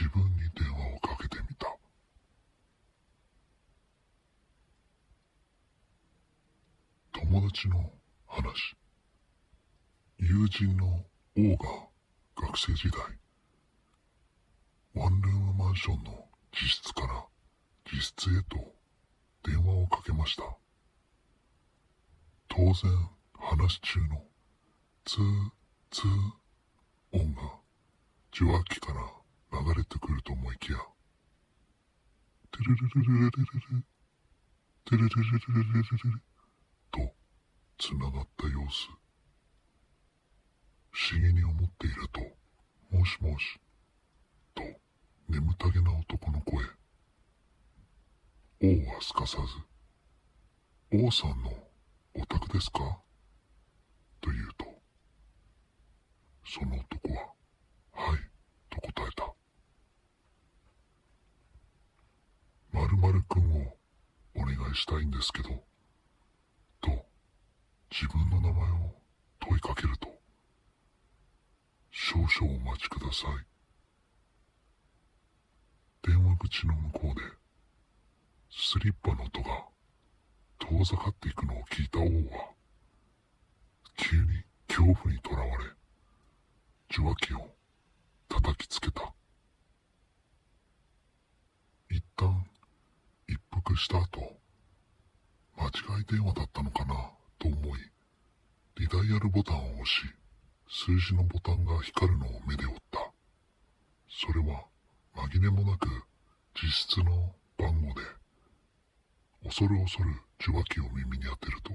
自分に電話をかけてみた。友達の話。友人の王が学生時代、ワンルームマンションの自室から自室へと電話をかけました。当然話中のツーツー音が受話器から流れてくると思いきや、テルルルルルルルル、テルルルルルルルルと繋がった様子。不思議に思っていると、もしもし、と眠たげな男の声。王はすかさず、王さんのお宅ですかと言うと、その男は、はい、と答えた。〇〇くんをお願いしたいんですけど、と自分の名前を問いかけると、少々お待ちください。電話口の向こうで、スリッパの音が遠ざかっていくのを聞いた王は、急に恐怖にとらわれ、受話器を叩きつけた。一旦した後、間違い電話だったのかなと思い、リダイヤルボタンを押し、数字のボタンが光るのを目で追った。それは紛れもなく自室の番号で、恐る恐る受話器を耳に当てると、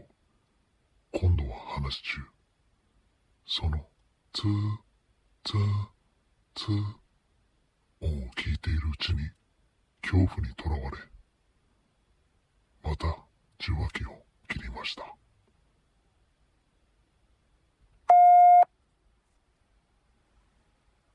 今度は話し中。その、ツー、ツー、ツー、音を聞いているうちに、恐怖にとらわれ、また受話器を切りました。